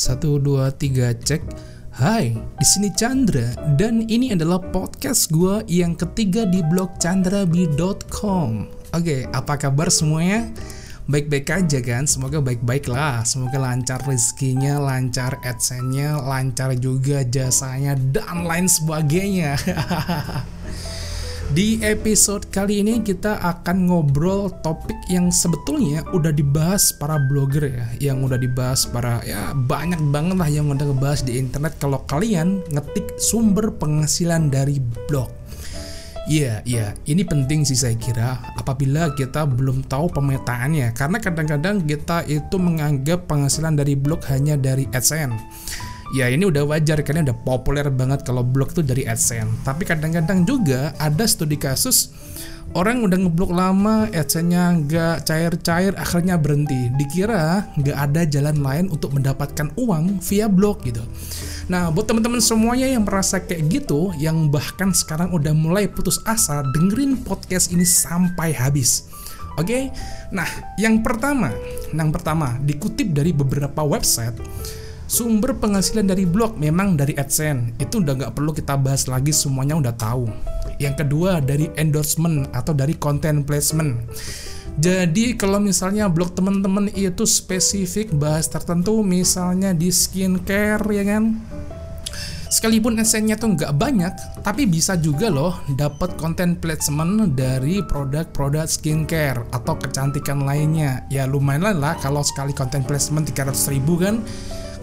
Satu, dua, tiga, cek. Hai, di sini Chandra dan ini adalah podcast gue yang ketiga di blog chandrabi.com. Oke, apa kabar semuanya? Baik-baik aja kan? Semoga baik-baik lah. Semoga lancar rezekinya, lancar adsense-nya, lancar juga jasanya dan lain sebagainya. Di episode kali ini kita akan ngobrol topik yang sebetulnya udah dibahas para blogger ya, yang udah dibahas para ya banyak banget lah yang udah ngebahas di internet kalau kalian ngetik sumber penghasilan dari blog. Iya, yeah, iya, yeah. ini penting sih saya kira apabila kita belum tahu pemetaannya karena kadang-kadang kita itu menganggap penghasilan dari blog hanya dari AdSense ya ini udah wajar karena udah populer banget kalau blog tuh dari AdSense. Tapi kadang-kadang juga ada studi kasus orang udah ngeblok lama, AdSense-nya nggak cair-cair, akhirnya berhenti. Dikira nggak ada jalan lain untuk mendapatkan uang via blog gitu. Nah, buat teman-teman semuanya yang merasa kayak gitu, yang bahkan sekarang udah mulai putus asa, dengerin podcast ini sampai habis. Oke, okay? nah yang pertama, yang pertama dikutip dari beberapa website Sumber penghasilan dari blog memang dari AdSense. Itu udah nggak perlu kita bahas lagi, semuanya udah tahu. Yang kedua dari endorsement atau dari content placement. Jadi kalau misalnya blog teman-teman itu spesifik bahas tertentu, misalnya di skincare ya kan, Sekalipun adsense tuh nggak banyak, tapi bisa juga loh dapat konten placement dari produk-produk skincare atau kecantikan lainnya. Ya lumayan lah kalau sekali konten placement 300 ribu kan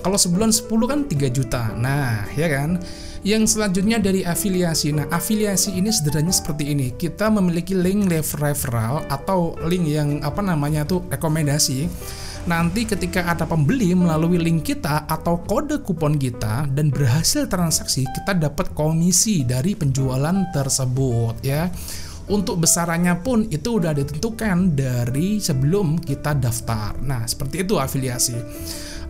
kalau sebulan 10 kan 3 juta. Nah, ya kan? Yang selanjutnya dari afiliasi. Nah, afiliasi ini sederhananya seperti ini. Kita memiliki link referral atau link yang apa namanya tuh rekomendasi. Nanti ketika ada pembeli melalui link kita atau kode kupon kita dan berhasil transaksi, kita dapat komisi dari penjualan tersebut ya. Untuk besarannya pun itu udah ditentukan dari sebelum kita daftar. Nah, seperti itu afiliasi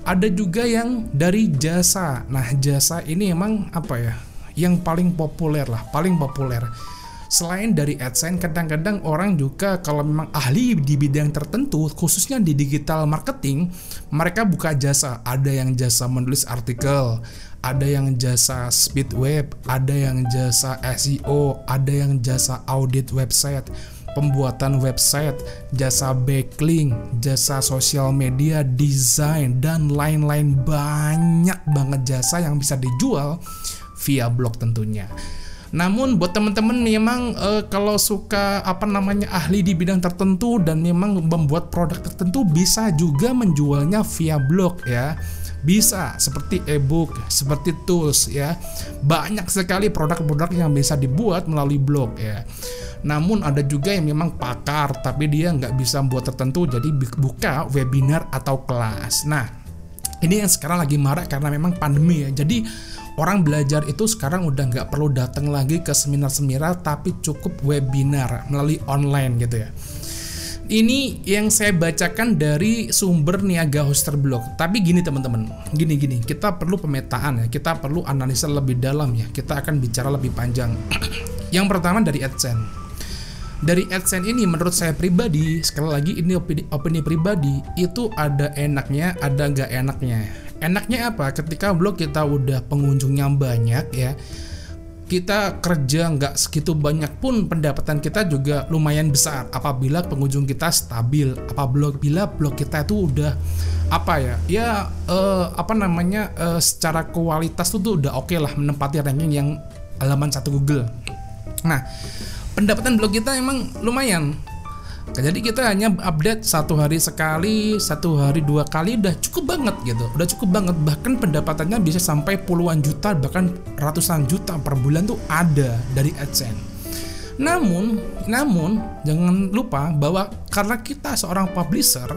ada juga yang dari jasa. Nah, jasa ini emang apa ya? Yang paling populer lah, paling populer. Selain dari AdSense, kadang-kadang orang juga kalau memang ahli di bidang tertentu, khususnya di digital marketing, mereka buka jasa. Ada yang jasa menulis artikel, ada yang jasa speed web, ada yang jasa SEO, ada yang jasa audit website pembuatan website, jasa backlink, jasa sosial media, desain, dan lain-lain banyak banget jasa yang bisa dijual via blog tentunya. Namun buat teman-teman memang e, kalau suka apa namanya ahli di bidang tertentu dan memang membuat produk tertentu bisa juga menjualnya via blog ya. Bisa seperti ebook, seperti tools ya. Banyak sekali produk-produk yang bisa dibuat melalui blog ya. Namun ada juga yang memang pakar tapi dia nggak bisa membuat tertentu jadi buka webinar atau kelas. Nah ini yang sekarang lagi marak karena memang pandemi ya. Jadi orang belajar itu sekarang udah nggak perlu datang lagi ke seminar-seminar tapi cukup webinar melalui online gitu ya. Ini yang saya bacakan dari sumber Niaga Hoster Blog. Tapi gini teman-teman, gini-gini, kita perlu pemetaan ya, kita perlu analisa lebih dalam ya. Kita akan bicara lebih panjang. yang pertama dari AdSense dari AdSense ini menurut saya pribadi sekali lagi ini opini, opini pribadi itu ada enaknya ada nggak enaknya enaknya apa ketika blog kita udah pengunjungnya banyak ya kita kerja nggak segitu banyak pun pendapatan kita juga lumayan besar. Apabila pengunjung kita stabil apabila bila blog kita itu udah apa ya ya uh, apa namanya uh, secara kualitas itu udah oke okay lah menempati ranking yang halaman satu Google. Nah pendapatan blog kita emang lumayan jadi kita hanya update satu hari sekali, satu hari dua kali udah cukup banget gitu, udah cukup banget. Bahkan pendapatannya bisa sampai puluhan juta, bahkan ratusan juta per bulan tuh ada dari AdSense. Namun, namun jangan lupa bahwa karena kita seorang publisher,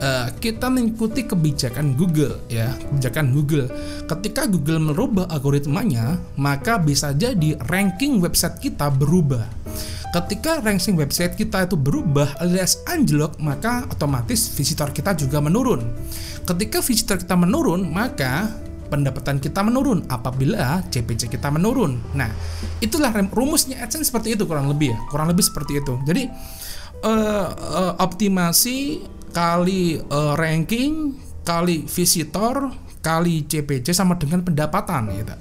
uh, kita mengikuti kebijakan Google ya kebijakan Google ketika Google merubah algoritmanya maka bisa jadi ranking website kita berubah ketika ranking website kita itu berubah alias anjlok maka otomatis visitor kita juga menurun ketika visitor kita menurun maka pendapatan kita menurun apabila CPC kita menurun. Nah, itulah rumusnya AdSense seperti itu kurang lebih ya, kurang lebih seperti itu. Jadi uh, uh, optimasi kali uh, ranking kali visitor kali CPC sama dengan pendapatan gitu.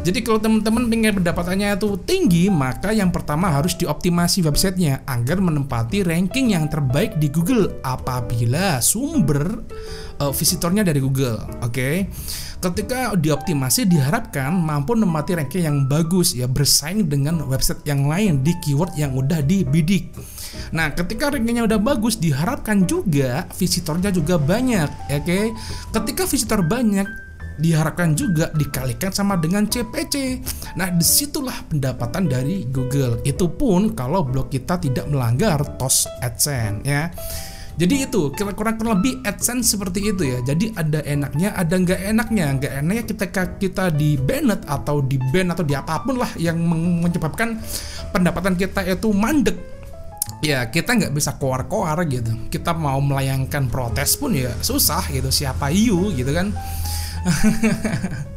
Jadi kalau teman-teman pengen pendapatannya itu tinggi, maka yang pertama harus dioptimasi websitenya agar menempati ranking yang terbaik di Google apabila sumber uh, visitornya dari Google. Oke. Okay? Ketika dioptimasi diharapkan mampu menempati ranking yang bagus ya bersaing dengan website yang lain di keyword yang udah dibidik. Nah, ketika rankingnya udah bagus, diharapkan juga visitornya juga banyak, ya, oke? Okay? Ketika visitor banyak, diharapkan juga dikalikan sama dengan CPC. Nah, di situlah pendapatan dari Google. Itu pun kalau blog kita tidak melanggar TOS AdSense ya. Jadi itu kira kurang lebih AdSense seperti itu ya. Jadi ada enaknya, ada nggak enaknya. Nggak enaknya kita kita di banned atau di ban atau di apa pun lah yang menyebabkan pendapatan kita itu mandek ya kita nggak bisa koar-koar gitu kita mau melayangkan protes pun ya susah gitu siapa you gitu kan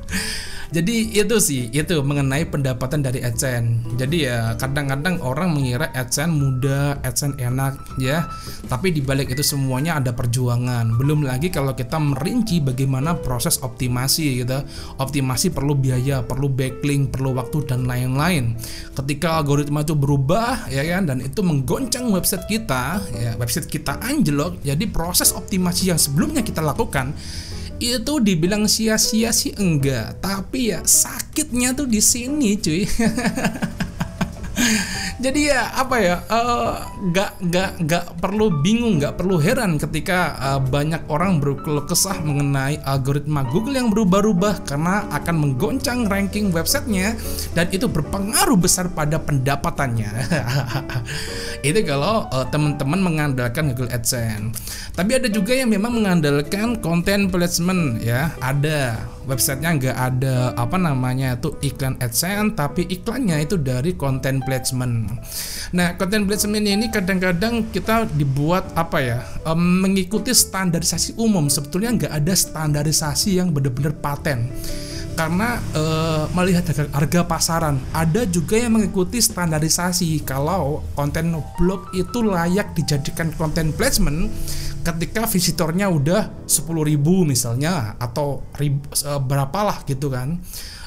Jadi itu sih, itu mengenai pendapatan dari AdSense. Jadi ya kadang-kadang orang mengira AdSense mudah, AdSense enak ya. Tapi di balik itu semuanya ada perjuangan. Belum lagi kalau kita merinci bagaimana proses optimasi gitu. Optimasi perlu biaya, perlu backlink, perlu waktu dan lain-lain. Ketika algoritma itu berubah ya kan dan itu menggoncang website kita, ya website kita anjlok. Jadi proses optimasi yang sebelumnya kita lakukan itu dibilang sia-sia sih enggak, tapi ya sakitnya tuh di sini cuy. jadi ya apa ya uh, nggak nggak nggak perlu bingung nggak perlu heran ketika uh, banyak orang berkeluh kesah mengenai algoritma Google yang berubah-ubah karena akan menggoncang ranking websitenya dan itu berpengaruh besar pada pendapatannya. Itu kalau uh, teman-teman mengandalkan Google AdSense. Tapi ada juga yang memang mengandalkan konten placement ya. Ada websitenya nggak ada apa namanya itu iklan AdSense tapi iklannya itu dari konten placement. Nah, konten placement ini kadang-kadang kita dibuat apa ya um, mengikuti standarisasi umum. Sebetulnya nggak ada standarisasi yang benar-benar paten karena uh, melihat harga, pasaran ada juga yang mengikuti standarisasi kalau konten blog itu layak dijadikan konten placement ketika visitornya udah 10.000 misalnya atau ribu, uh, berapalah gitu kan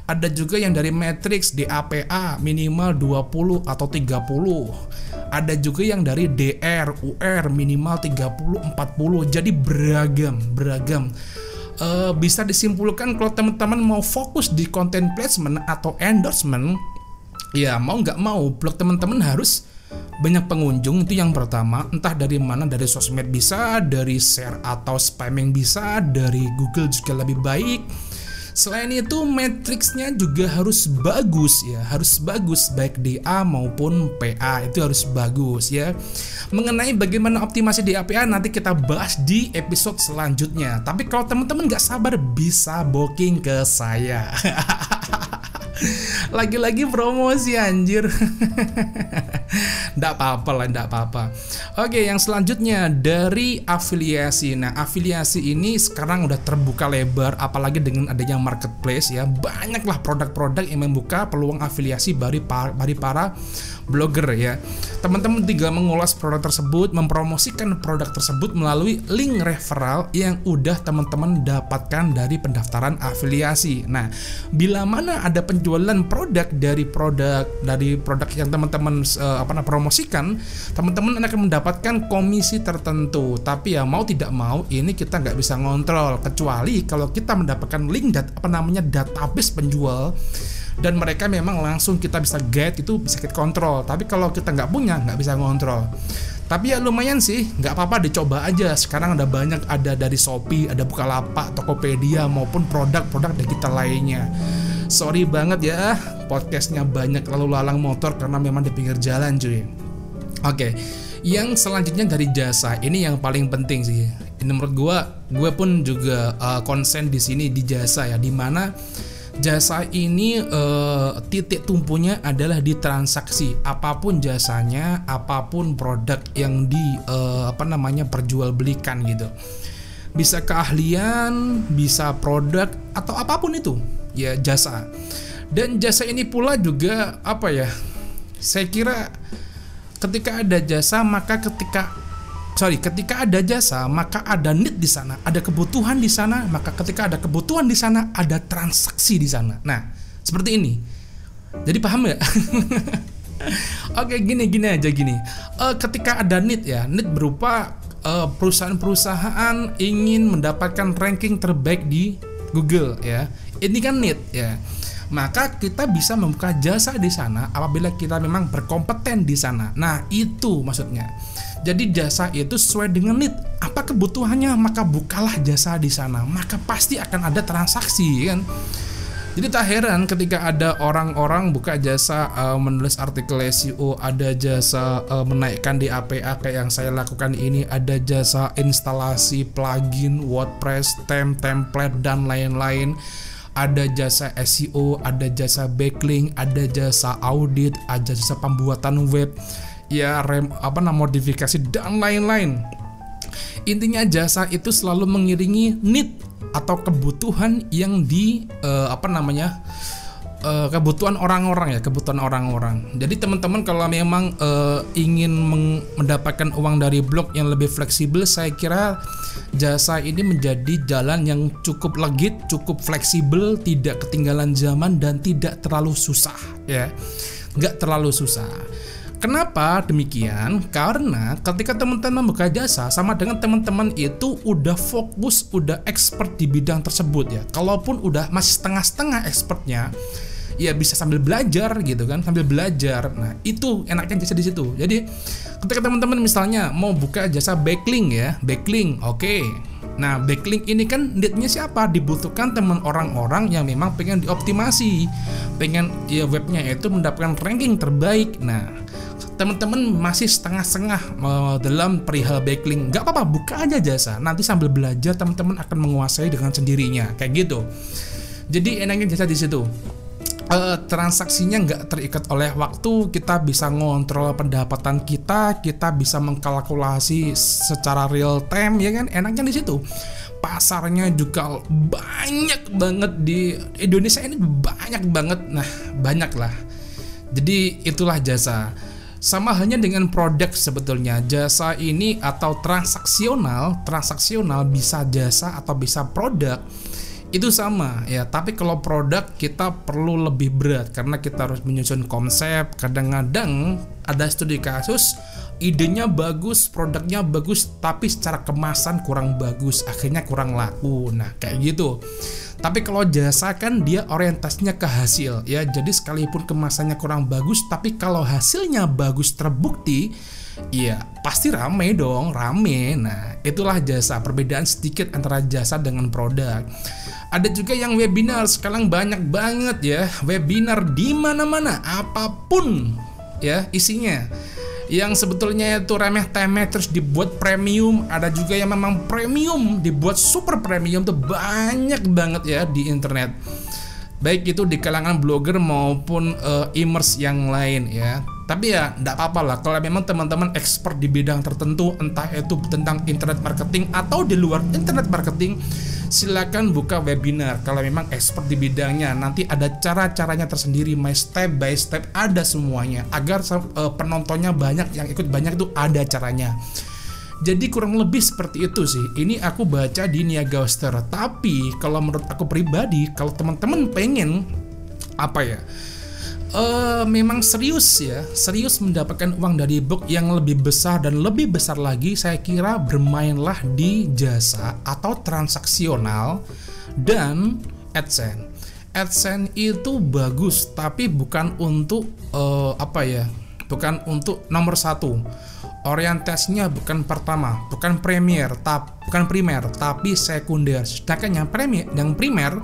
ada juga yang dari matrix DAPA minimal 20 atau 30 ada juga yang dari DR UR minimal 30 40 jadi beragam beragam. Uh, bisa disimpulkan kalau teman-teman mau fokus di content placement atau endorsement ya mau nggak mau blog teman-teman harus banyak pengunjung itu yang pertama. Entah dari mana dari sosmed bisa dari share atau spamming bisa dari Google juga lebih baik Selain itu matriksnya juga harus bagus ya, harus bagus baik DA maupun PA itu harus bagus ya. Mengenai bagaimana optimasi di APA nanti kita bahas di episode selanjutnya. Tapi kalau teman-teman nggak sabar bisa booking ke saya. Lagi-lagi promosi anjir. Nggak apa-apa lah, nggak apa-apa. Oke, yang selanjutnya dari afiliasi. Nah, afiliasi ini sekarang udah terbuka lebar, apalagi dengan adanya marketplace ya. Banyaklah produk-produk yang membuka peluang afiliasi bagi bagi para blogger ya. Teman-teman tinggal mengulas produk tersebut, mempromosikan produk tersebut melalui link referral yang udah teman-teman dapatkan dari pendaftaran afiliasi. Nah, bila mana ada penjualan produk dari produk dari produk yang teman-teman uh, apa namanya promosikan, teman-teman akan mendapatkan komisi tertentu. Tapi ya mau tidak mau ini kita nggak bisa ngontrol kecuali kalau kita mendapatkan link dat apa namanya database penjual dan mereka memang langsung kita bisa get itu bisa kita kontrol. Tapi kalau kita nggak punya nggak bisa ngontrol. Tapi ya lumayan sih nggak apa-apa dicoba aja. Sekarang ada banyak ada dari Shopee ada Bukalapak Tokopedia maupun produk-produk digital lainnya. Sorry banget ya podcastnya banyak lalu lalang motor karena memang di pinggir jalan cuy. Oke yang selanjutnya dari jasa ini yang paling penting sih. Ini menurut gue gue pun juga uh, konsen di sini di jasa ya di mana jasa ini uh, titik tumpunya adalah di transaksi. Apa pun jasanya apa pun produk yang di uh, apa namanya perjualbelikan gitu. Bisa keahlian bisa produk atau apa pun itu. Ya jasa. Dan jasa ini pula juga apa ya saya kira ketika ada jasa maka ketika sorry ketika ada jasa maka ada need di sana ada kebutuhan di sana maka ketika ada kebutuhan di sana ada transaksi di sana. Nah seperti ini. Jadi paham ya Oke gini gini aja gini. Uh, ketika ada need ya need berupa uh, perusahaan-perusahaan ingin mendapatkan ranking terbaik di Google ya. Ini kan need ya. Maka kita bisa membuka jasa di sana apabila kita memang berkompeten di sana. Nah, itu maksudnya. Jadi jasa itu sesuai dengan need. Apa kebutuhannya, maka bukalah jasa di sana. Maka pasti akan ada transaksi kan. Jadi tak heran ketika ada orang-orang buka jasa uh, menulis artikel SEO, ada jasa uh, menaikkan di APA kayak yang saya lakukan ini, ada jasa instalasi plugin WordPress, tem template dan lain-lain. Ada jasa SEO, ada jasa backlink, ada jasa audit, ada jasa pembuatan web, ya rem apa nama modifikasi dan lain-lain. Intinya jasa itu selalu mengiringi need atau kebutuhan yang di uh, apa namanya uh, kebutuhan orang-orang ya kebutuhan orang-orang. Jadi teman-teman kalau memang uh, ingin mendapatkan uang dari blog yang lebih fleksibel, saya kira jasa ini menjadi jalan yang cukup legit, cukup fleksibel, tidak ketinggalan zaman dan tidak terlalu susah ya, nggak terlalu susah. Kenapa demikian? Karena ketika teman-teman membuka jasa sama dengan teman-teman itu udah fokus, udah expert di bidang tersebut ya. Kalaupun udah masih setengah-setengah expertnya, ya bisa sambil belajar gitu kan, sambil belajar. Nah, itu enaknya jasa di situ. Jadi, ketika teman-teman misalnya mau buka jasa backlink ya, backlink, oke. Okay. Nah, backlink ini kan need-nya siapa? Dibutuhkan teman orang-orang yang memang pengen dioptimasi, pengen ya webnya itu mendapatkan ranking terbaik. Nah, teman-teman masih setengah-setengah uh, dalam perihal backlink nggak apa-apa buka aja jasa. Nanti sambil belajar teman-teman akan menguasai dengan sendirinya. Kayak gitu. Jadi enaknya jasa di situ. Uh, transaksinya nggak terikat oleh waktu. Kita bisa ngontrol pendapatan kita. Kita bisa mengkalkulasi secara real time ya kan? Enaknya di situ. Pasarnya juga banyak banget di Indonesia ini banyak banget. Nah banyak lah jadi itulah jasa sama halnya dengan produk sebetulnya jasa ini atau transaksional, transaksional bisa jasa atau bisa produk itu sama ya. Tapi kalau produk kita perlu lebih berat karena kita harus menyusun konsep. Kadang-kadang ada studi kasus idenya bagus, produknya bagus, tapi secara kemasan kurang bagus, akhirnya kurang laku. Nah, kayak gitu. Tapi kalau jasa kan dia orientasinya ke hasil ya. Jadi sekalipun kemasannya kurang bagus tapi kalau hasilnya bagus terbukti Iya, pasti rame dong, rame. Nah, itulah jasa. Perbedaan sedikit antara jasa dengan produk. Ada juga yang webinar sekarang banyak banget ya. Webinar di mana-mana, apa pun ya isinya yang sebetulnya itu remeh temeh terus dibuat premium. Ada juga yang memang premium dibuat super premium tuh banyak banget ya di internet. Baik itu di kalangan blogger maupun uh, e-commerce yang lain ya. Tapi ya tidak apa-apa lah. Kalau memang teman-teman expert di bidang tertentu entah itu tentang internet marketing atau di luar internet marketing silakan buka webinar kalau memang expert di bidangnya nanti ada cara-caranya tersendiri my step by step ada semuanya agar uh, penontonnya banyak yang ikut banyak itu ada caranya jadi kurang lebih seperti itu sih. Ini aku baca di Niaga Oster. Tapi kalau menurut aku pribadi, kalau teman-teman pengen apa ya? Uh, memang serius ya, serius mendapatkan uang dari book yang lebih besar dan lebih besar lagi, saya kira bermainlah di jasa atau transaksional dan AdSense. AdSense itu bagus, tapi bukan untuk uh, apa ya? Bukan untuk nomor satu orientasinya bukan pertama, bukan premier, tap, bukan primer, tapi sekunder. Sedangkan yang premier, yang primer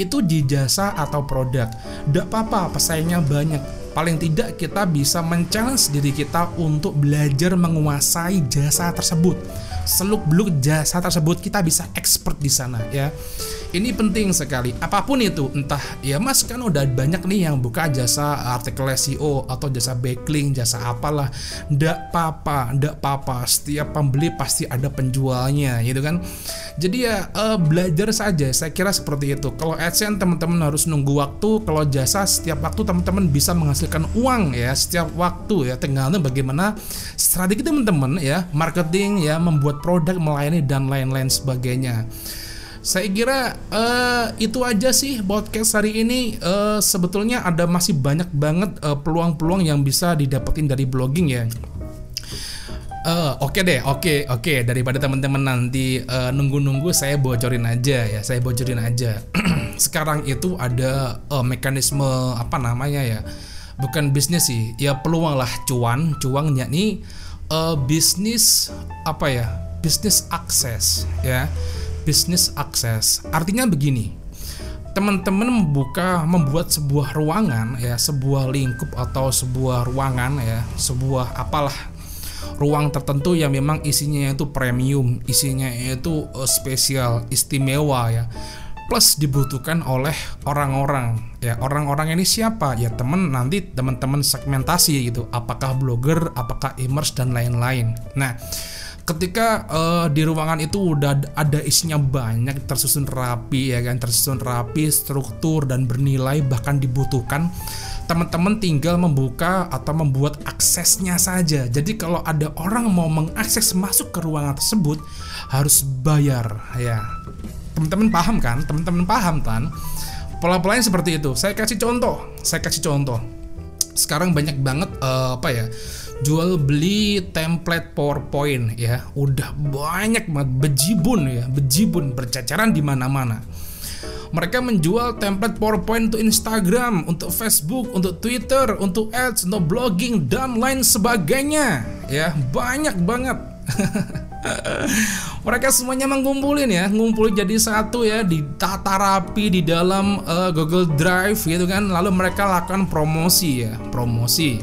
itu di jasa atau produk. Tidak apa-apa, pesaingnya banyak. Paling tidak kita bisa men-challenge diri kita untuk belajar menguasai jasa tersebut. Seluk beluk jasa tersebut kita bisa expert di sana ya. Ini penting sekali. Apa pun itu entah ya mas kan udah banyak nih yang buka jasa artikel SEO atau jasa backlink jasa apalah. Ndak papa ndak papa. Setiap pembeli pasti ada penjualnya gitu kan? Jadi ya uh, belajar saja. Saya kira seperti itu. Kalau AdSense teman-teman harus nunggu waktu. Kalau jasa setiap waktu teman-teman bisa menghasilkan uang ya. Setiap waktu ya. Tinggalnya bagaimana? Strategi teman-teman ya. Marketing ya. Membuat produk melayani dan lain-lain sebagainya saya kira uh, itu aja sih podcast hari ini. Uh, sebetulnya ada masih banyak banget peluang peluang-peluang yang bisa didapetin dari blogging ya. Uh, oke okay deh, oke, okay, oke. Okay. Daripada teman-teman nanti uh, nunggu-nunggu, saya bocorin aja ya. Saya bocorin aja. Sekarang itu ada uh, mekanisme apa namanya ya? Bukan bisnis sih, ya peluang lah cuan, cuan yakni uh, bisnis apa ya? Bisnis akses ya bisnis akses. Artinya begini, teman-teman membuka membuat sebuah ruangan ya, sebuah lingkup atau sebuah ruangan ya, sebuah apalah ruang tertentu yang memang isinya itu premium, isinya itu uh, spesial, istimewa ya. Plus dibutuhkan oleh orang-orang ya orang-orang ini siapa ya teman nanti teman-teman segmentasi gitu apakah blogger apakah imers dan lain-lain nah ketika uh, di ruangan itu udah ada isinya banyak tersusun rapi ya kan? Tersusun rapi struktur dan bernilai bahkan dibutuhkan teman-teman tinggal membuka atau membuat aksesnya saja. Jadi kalau ada orang mau mengakses masuk ke ruangan tersebut harus bayar ya. Teman-teman paham kan? Teman-teman paham kan? Pola-polanya seperti itu. Saya kasih contoh. Saya kasih contoh. Sekarang banyak banget uh, apa ya jual beli template PowerPoint ya udah banyak banget bejibun ya bejibun bercacaran di mana-mana mereka menjual template PowerPoint untuk Instagram, untuk Facebook, untuk Twitter, untuk ads, untuk blogging dan lain sebagainya. Ya, banyak banget. mereka semuanya mengumpulin ya, ngumpulin jadi satu ya, ditata rapi di dalam uh, Google Drive gitu kan. Lalu mereka lakukan promosi ya, promosi.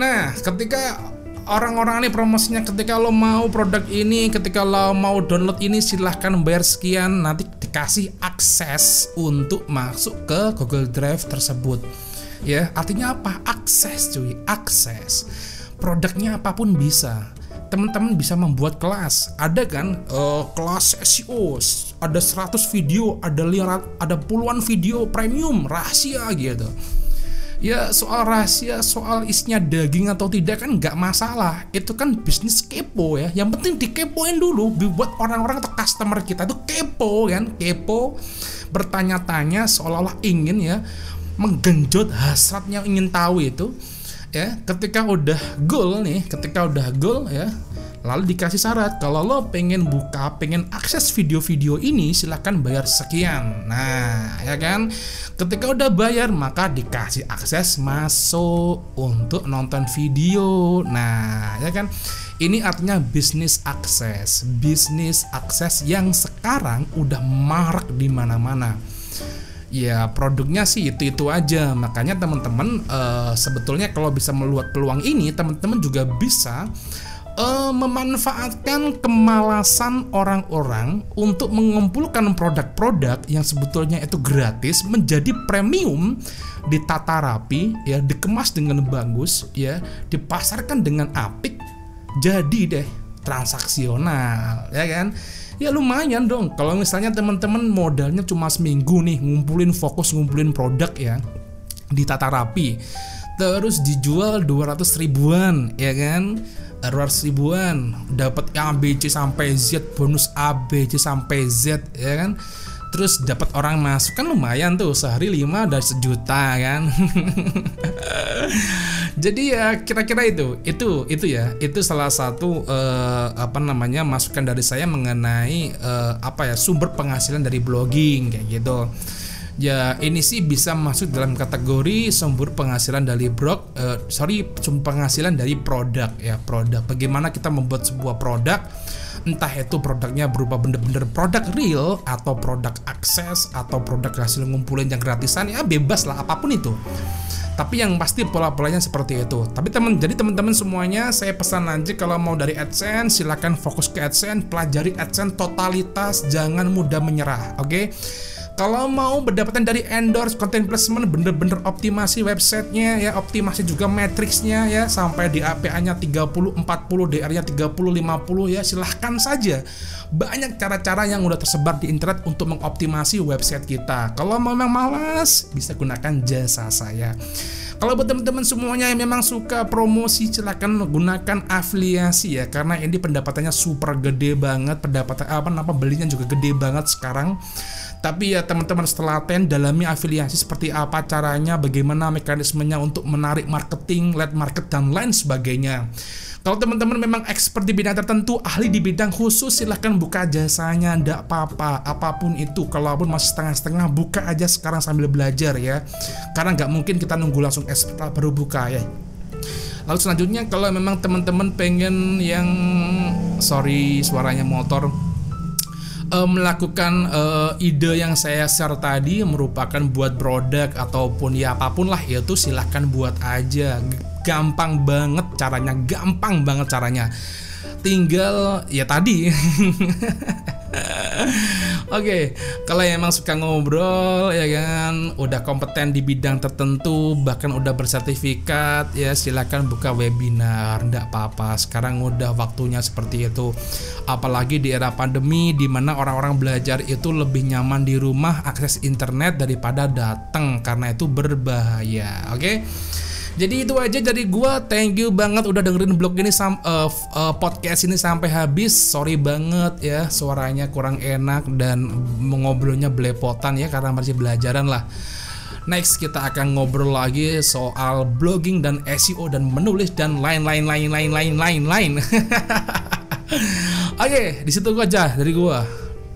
Nah, ketika orang-orang ini promosinya ketika lo mau produk ini, ketika lo mau download ini silahkan bayar sekian, nanti dikasih akses untuk masuk ke Google Drive tersebut. Ya, artinya apa? Akses cuy, akses. Produknya apa pun bisa. Teman-teman bisa membuat kelas. Ada kan uh, kelas SEO, ada 100 video, ada lihat, ada puluhan video premium rahasia gitu ya soal rahasia soal isinya daging atau tidak kan nggak masalah. Itu kan bisnis kepo ya. Yang penting dikepoin dulu buat orang-orang atau customer kita itu kepo kan kepo bertanya-tanya seolah-olah ingin ya menggenjot hasratnya ingin tahu itu ya. Ketika udah goal nih ketika udah goal ya Lalu dikasih syarat kalau lo pengen buka, pengen akses video-video ini silahkan bayar sekian. Nah, ya kan? Ketika udah bayar maka dikasih akses masuk untuk nonton video. Nah, ya kan? Ini artinya bisnis akses, bisnis akses yang sekarang udah marak di mana-mana ya produknya sih itu itu aja makanya teman-teman uh, sebetulnya kalau bisa meluat peluang ini teman-teman juga bisa uh, memanfaatkan kemalasan orang-orang untuk mengumpulkan produk-produk yang sebetulnya itu gratis menjadi premium ditata rapi ya dikemas dengan bagus ya dipasarkan dengan apik jadi deh transaksional ya kan? Ya lumayan dong. Kalau misalnya teman-teman modalnya cuma seminggu nih ngumpulin fokus ngumpulin produk ya ditata rapi terus dijual 200 ribuan ya kan 200 ribuan dapat ABC sampai Z bonus ABC sampai Z ya kan? Terus dapat orang masuk kan lumayan tuh sehari 5 dari sejuta kan? Jadi ya kira-kira itu itu itu ya itu salah satu uh, apa namanya masukan dari saya mengenai uh, apa ya sumber penghasilan dari blogging kayak gitu ya ini sih bisa masuk dalam kategori sumber penghasilan dari blog uh, sorry sumber penghasilan dari produk ya produk bagaimana kita membuat sebuah produk entah itu produknya berupa bener-bener produk real atau produk akses atau produk hasil ngumpulin yang gratisan ya bebas lah apa pun itu Tapi yang pasti pola-polanya seperti itu. Tapi teman, jadi teman-teman semuanya saya pesan aja kalau mau dari AdSense silakan fokus ke AdSense, pelajari AdSense totalitas, jangan mudah menyerah. Oke. Okay? Kalau mau pendapatan dari endorse, content placement, bener-bener optimasi websitenya ya, optimasi juga matriksnya ya, sampai di APA-nya 30, 40, DR-nya 30, 50 ya, silahkan saja. Banyak cara-cara yang udah tersebar di internet untuk mengoptimasi website kita. Kalau memang malas, bisa gunakan jasa saya. Kalau buat teman-teman semuanya yang memang suka promosi silakan gunakan afiliasi ya karena ini pendapatannya super gede banget pendapatan apa nama belinya juga gede banget sekarang tapi ya teman-teman setelah ten dalami afiliasi seperti apa caranya, bagaimana mekanismenya untuk menarik marketing, lead market dan lain sebagainya. Kalau teman-teman memang expert di bidang tertentu, ahli di bidang khusus, silahkan buka jasanya, ndak apa-apa, apa pun itu. Kalaupun masih setengah-setengah, buka aja sekarang sambil belajar ya. Karena nggak mungkin kita nunggu langsung expert baru buka ya. Lalu selanjutnya kalau memang teman-teman pengen yang sorry suaranya motor uh, melakukan uh, ide yang saya share tadi merupakan buat produk ataupun ya apa pun lah itu silahkan buat aja. Gampang banget caranya gampang banget caranya. Tinggal ya tadi Oke, okay, kalau emang suka ngobrol ya kan, udah kompeten di bidang tertentu, bahkan udah bersertifikat, ya silakan buka webinar, ndak apa-apa. Sekarang udah waktunya seperti itu. Apalagi di era pandemi di mana orang-orang belajar itu lebih nyaman di rumah akses internet daripada datang karena itu berbahaya. Oke. Okay? Jadi itu aja dari gua. Thank you banget udah dengerin blog ini sam uh, uh, podcast ini sampai habis. Sorry banget ya suaranya kurang enak dan mengobrolnya belepotan ya karena masih belajaran lah. Next kita akan ngobrol lagi soal blogging dan SEO dan menulis dan lain-lain lain-lain lain-lain lain. Oke, di situ aja dari gua.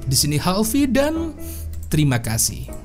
Di sini Halvi dan terima kasih.